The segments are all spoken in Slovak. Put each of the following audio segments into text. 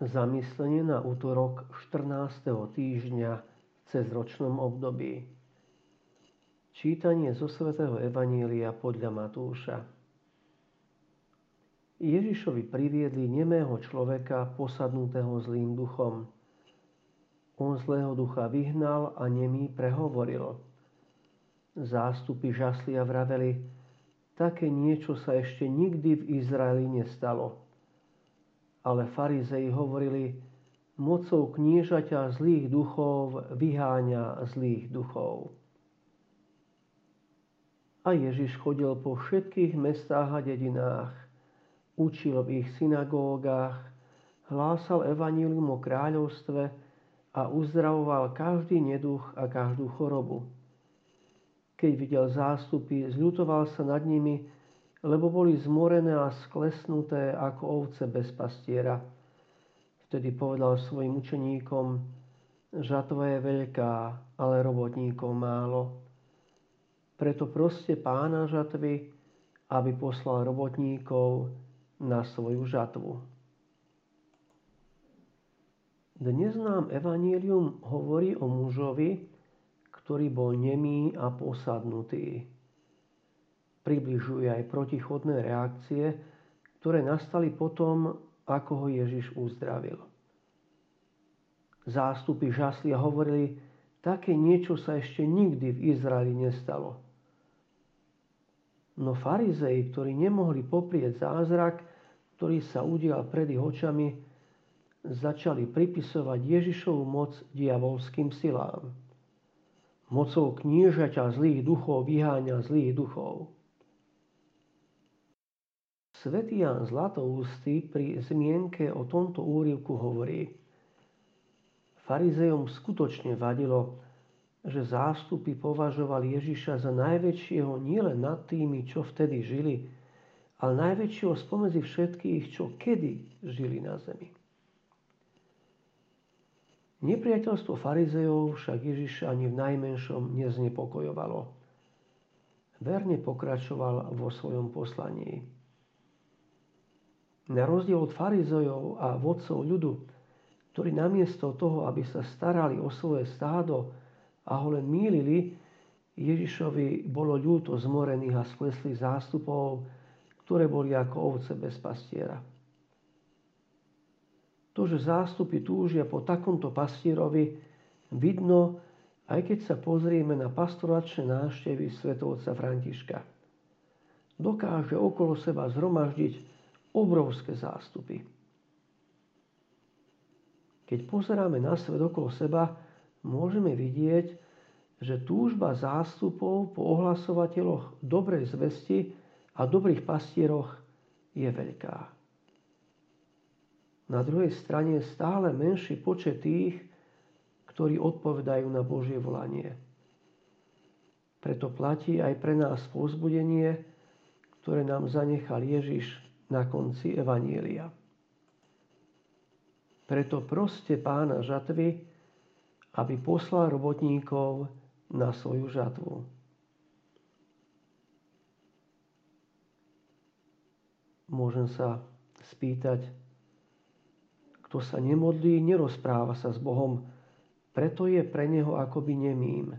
Zamyslenie na útorok 14. týždňa v cezročnom období. Čítanie zo svätého Evanília podľa Matúša. Ježišovi priviedli nemého človeka posadnutého zlým duchom. On zlého ducha vyhnal a nemý prehovoril. Zástupy žasli a vraveli, také niečo sa ešte nikdy v Izraeli nestalo ale farizei hovorili, mocou kniežaťa zlých duchov vyháňa zlých duchov. A Ježiš chodil po všetkých mestách a dedinách, učil v ich synagógach, hlásal evanílium o kráľovstve a uzdravoval každý neduch a každú chorobu. Keď videl zástupy, zľutoval sa nad nimi, lebo boli zmorené a sklesnuté ako ovce bez pastiera. Vtedy povedal svojim učeníkom, žatva je veľká, ale robotníkov málo. Preto proste pána žatvy, aby poslal robotníkov na svoju žatvu. Dnes nám Evangelium hovorí o mužovi, ktorý bol nemý a posadnutý približuje aj protichodné reakcie, ktoré nastali potom, ako ho Ježiš uzdravil. Zástupy žasli a hovorili, také niečo sa ešte nikdy v Izraeli nestalo. No farizei, ktorí nemohli poprieť zázrak, ktorý sa udial pred ich očami, začali pripisovať Ježišovu moc diavolským silám. Mocou kniežaťa zlých duchov vyháňa zlých duchov. Svetý Ján Zlatoústy pri zmienke o tomto úrivku hovorí Farizejom skutočne vadilo, že zástupy považovali Ježiša za najväčšieho nielen nad tými, čo vtedy žili, ale najväčšieho spomedzi všetkých, čo kedy žili na zemi. Nepriateľstvo farizejov však Ježiša ani v najmenšom neznepokojovalo. Verne pokračoval vo svojom poslaní. Na rozdiel od farizojov a vodcov ľudu, ktorí namiesto toho, aby sa starali o svoje stádo a ho len mýlili, Ježišovi bolo ľúto zmorených a skleslých zástupov, ktoré boli ako ovce bez pastiera. To, že zástupy túžia po takomto pastierovi, vidno, aj keď sa pozrieme na pastoračné návštevy svetovca Františka. Dokáže okolo seba zhromaždiť obrovské zástupy. Keď pozeráme na svet okolo seba, môžeme vidieť, že túžba zástupov po ohlasovateľoch dobrej zvesti a dobrých pastieroch je veľká. Na druhej strane je stále menší počet tých, ktorí odpovedajú na Božie volanie. Preto platí aj pre nás povzbudenie, ktoré nám zanechal Ježiš na konci Evanília. Preto proste pána žatvy, aby poslal robotníkov na svoju žatvu. Môžem sa spýtať, kto sa nemodlí, nerozpráva sa s Bohom, preto je pre neho akoby nemým.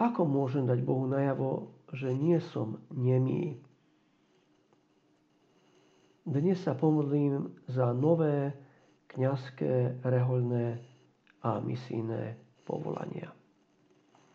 Ako môžem dať Bohu najavo, že nie som nemý? Dnes sa pomodlím za nové kňazské, rehoľné a misijné povolania.